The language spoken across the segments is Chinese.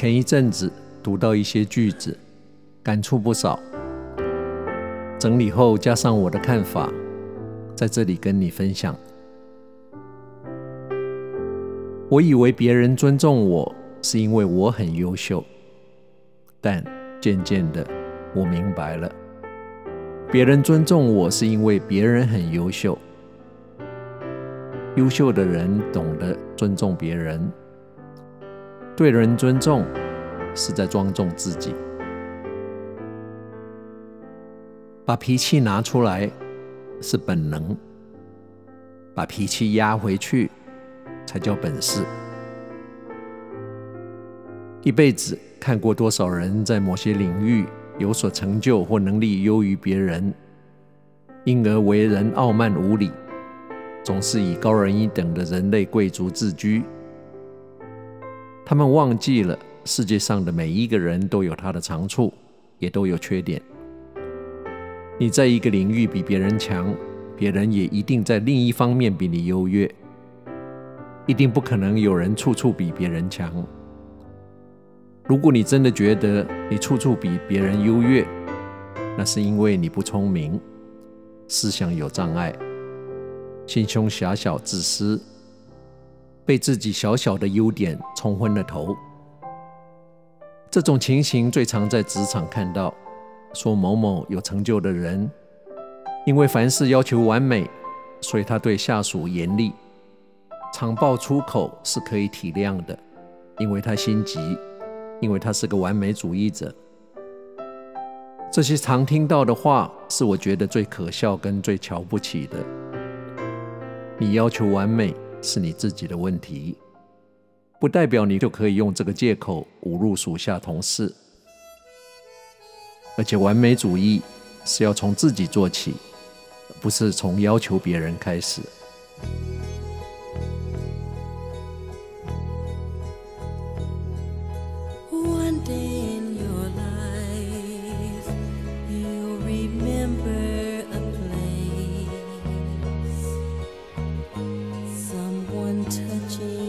前一阵子读到一些句子，感触不少。整理后加上我的看法，在这里跟你分享。我以为别人尊重我是因为我很优秀，但渐渐的我明白了，别人尊重我是因为别人很优秀。优秀的人懂得尊重别人，对人尊重是在庄重自己。把脾气拿出来是本能，把脾气压回去才叫本事。一辈子看过多少人在某些领域有所成就或能力优于别人，因而为人傲慢无礼，总是以高人一等的人类贵族自居。他们忘记了世界上的每一个人都有他的长处，也都有缺点。你在一个领域比别人强，别人也一定在另一方面比你优越。一定不可能有人处处比别人强。如果你真的觉得你处处比别人优越，那是因为你不聪明，思想有障碍，心胸狭小、自私，被自己小小的优点冲昏了头。这种情形最常在职场看到。说某某有成就的人，因为凡事要求完美，所以他对下属严厉，常爆粗口是可以体谅的，因为他心急，因为他是个完美主义者。这些常听到的话，是我觉得最可笑跟最瞧不起的。你要求完美是你自己的问题，不代表你就可以用这个借口侮辱属下同事。而且完美主义是要从自己做起，不是从要求别人开始。touching.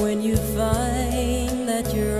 when you find that you're